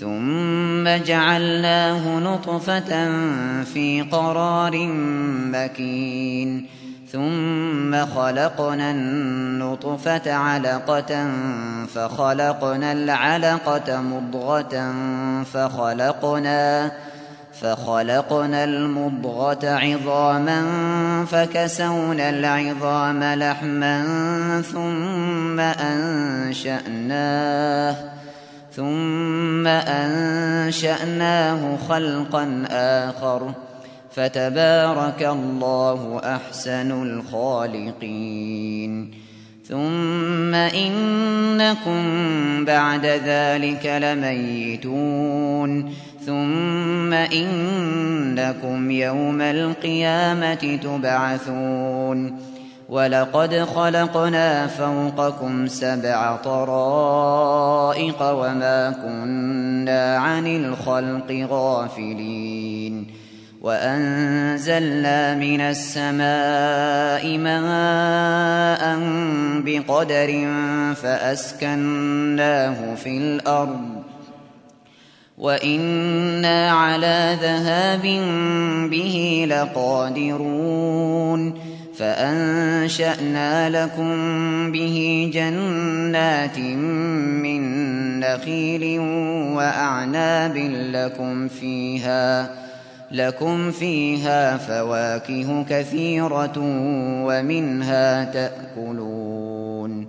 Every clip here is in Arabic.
ثم جعلناه نطفة في قرار مكين. ثم خلقنا النطفة علقة فخلقنا العلقة مضغة فخلقنا فخلقنا المضغة عظاما فكسونا العظام لحما ثم أنشأناه. ثم أنشأناه خلقا آخر. فتبارك الله أحسن الخالقين. ثم إنكم بعد ذلك لميتون. ثم إنكم يوم القيامة تبعثون. ولقد خلقنا فوقكم سبع طرائق وما كنا عن الخلق غافلين وأنزلنا من السماء ماء بقدر فأسكناه في الأرض وإنا على ذهاب به لقادرون فأنشأنا لكم به جنات من نخيل وأعناب لكم فيها لكم فيها فواكه كثيرة ومنها تأكلون.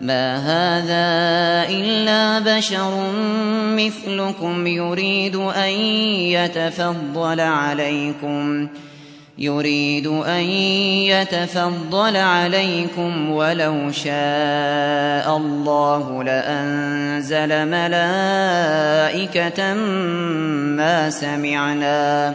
ما هذا إلا بشر مثلكم يريد أن يتفضل عليكم يريد أن يتفضل عليكم ولو شاء الله لأنزل ملائكة ما سمعنا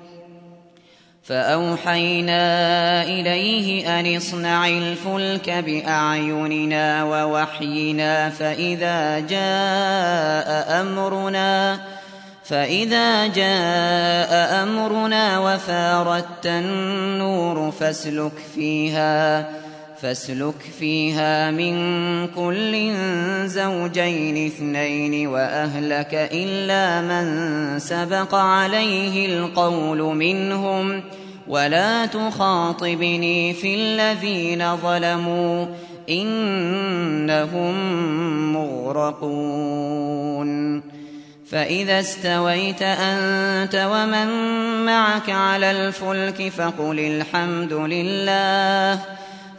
فأوحينا إليه أن اصنع الفلك بأعيننا ووحينا فإذا جاء أمرنا فإذا جاء أمرنا وفارت النور فاسلك فيها. فاسلك فيها من كل زوجين اثنين وأهلك إلا من سبق عليه القول منهم. ولا تخاطبني في الذين ظلموا إنهم مغرقون. فإذا استويت أنت ومن معك على الفلك فقل الحمد لله.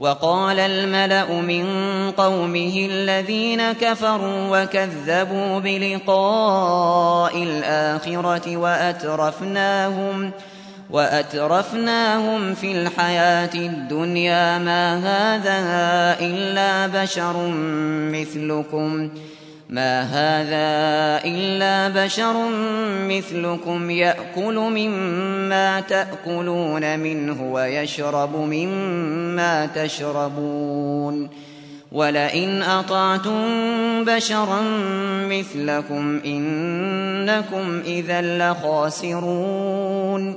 وقال الملأ من قومه الذين كفروا وكذبوا بلقاء الآخرة وأترفناهم وأترفناهم في الحياة الدنيا ما هذا إلا بشر مثلكم ما هذا إلا بشر مثلكم يأكل مما تأكلون منه ويشرب مما تشربون ولئن أطعتم بشرا مثلكم إنكم إذا لخاسرون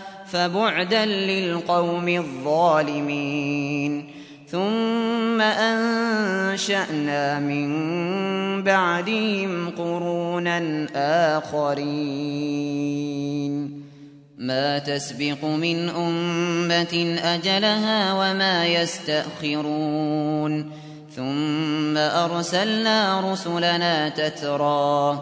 فبعدا للقوم الظالمين. ثم أنشأنا من بعدهم قرونا آخرين. ما تسبق من أمة أجلها وما يستأخرون. ثم أرسلنا رسلنا تترى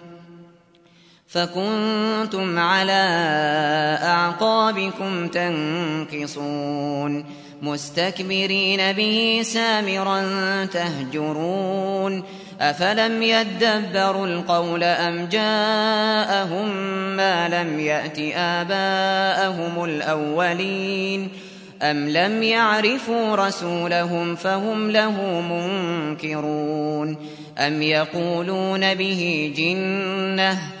فكنتم على أعقابكم تنكصون مستكبرين به سامرا تهجرون أفلم يدبروا القول أم جاءهم ما لم يأت آباءهم الأولين أم لم يعرفوا رسولهم فهم له منكرون أم يقولون به جنة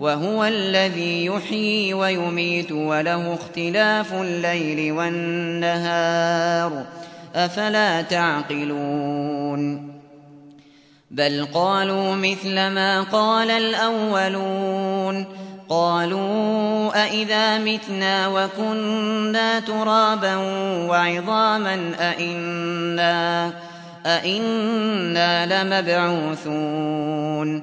وهو الذي يحيي ويميت وله اختلاف الليل والنهار. أفلا تعقلون؟ بل قالوا مثل ما قال الأولون. قالوا أئذا متنا وكنا ترابا وعظاما أئنا, أئنا لمبعوثون.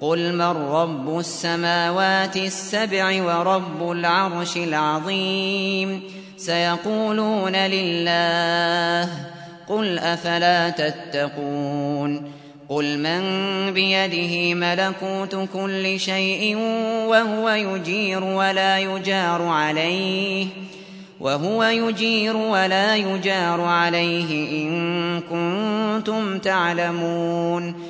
قل من رب السماوات السبع ورب العرش العظيم سيقولون لله قل أفلا تتقون قل من بيده ملكوت كل شيء وهو يجير ولا يجار عليه وهو يجير ولا يجار عليه إن كنتم تعلمون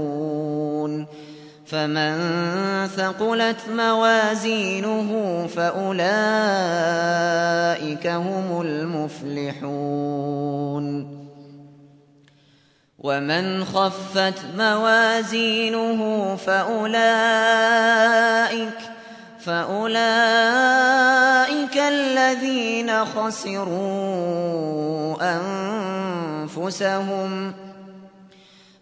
فمن ثقلت موازينه فأولئك هم المفلحون ومن خفت موازينه فأولئك فأولئك الذين خسروا أنفسهم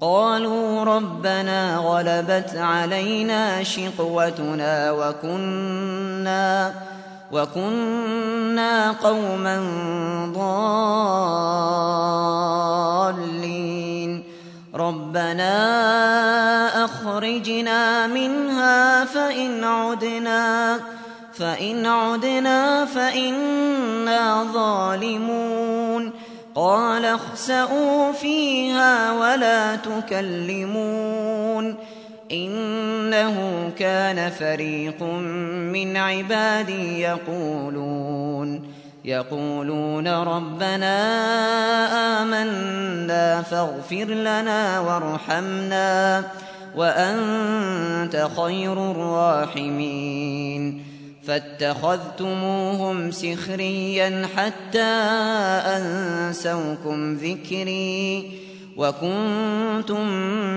قالوا ربنا غلبت علينا شقوتنا وكنا وكنا قوما ضالين. ربنا أخرجنا منها فإن عدنا فإن عدنا فإنا ظالمون. قال اخسئوا فيها ولا تكلمون إنه كان فريق من عبادي يقولون يقولون ربنا آمنا فاغفر لنا وارحمنا وأنت خير الراحمين فاتخذتموهم سخريا حتى أنسوكم ذكري وكنتم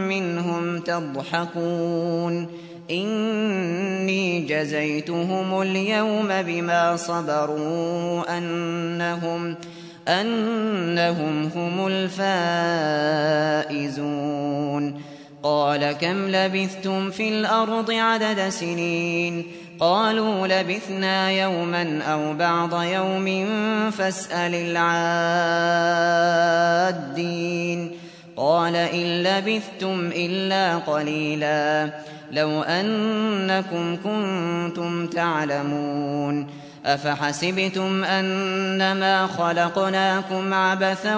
منهم تضحكون. إني جزيتهم اليوم بما صبروا أنهم أنهم هم الفائزون. قال كم لبثتم في الأرض عدد سنين؟ قالوا لبثنا يوما أو بعض يوم فاسأل العادين. قال إن لبثتم إلا قليلا. لو أنكم كنتم تعلمون. أفحسبتم أنما خلقناكم عبثا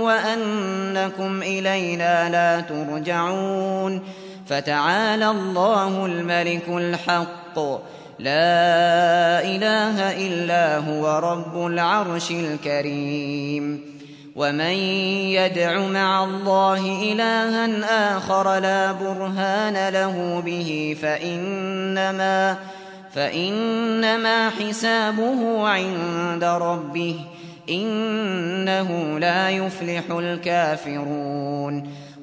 وأنكم إلينا لا ترجعون. فتعالى الله الملك الحق. لا إله إلا هو رب العرش الكريم. ومن يدع مع الله إلها آخر لا برهان له به فإنما فإنما حسابه عند ربه إنه لا يفلح الكافرون.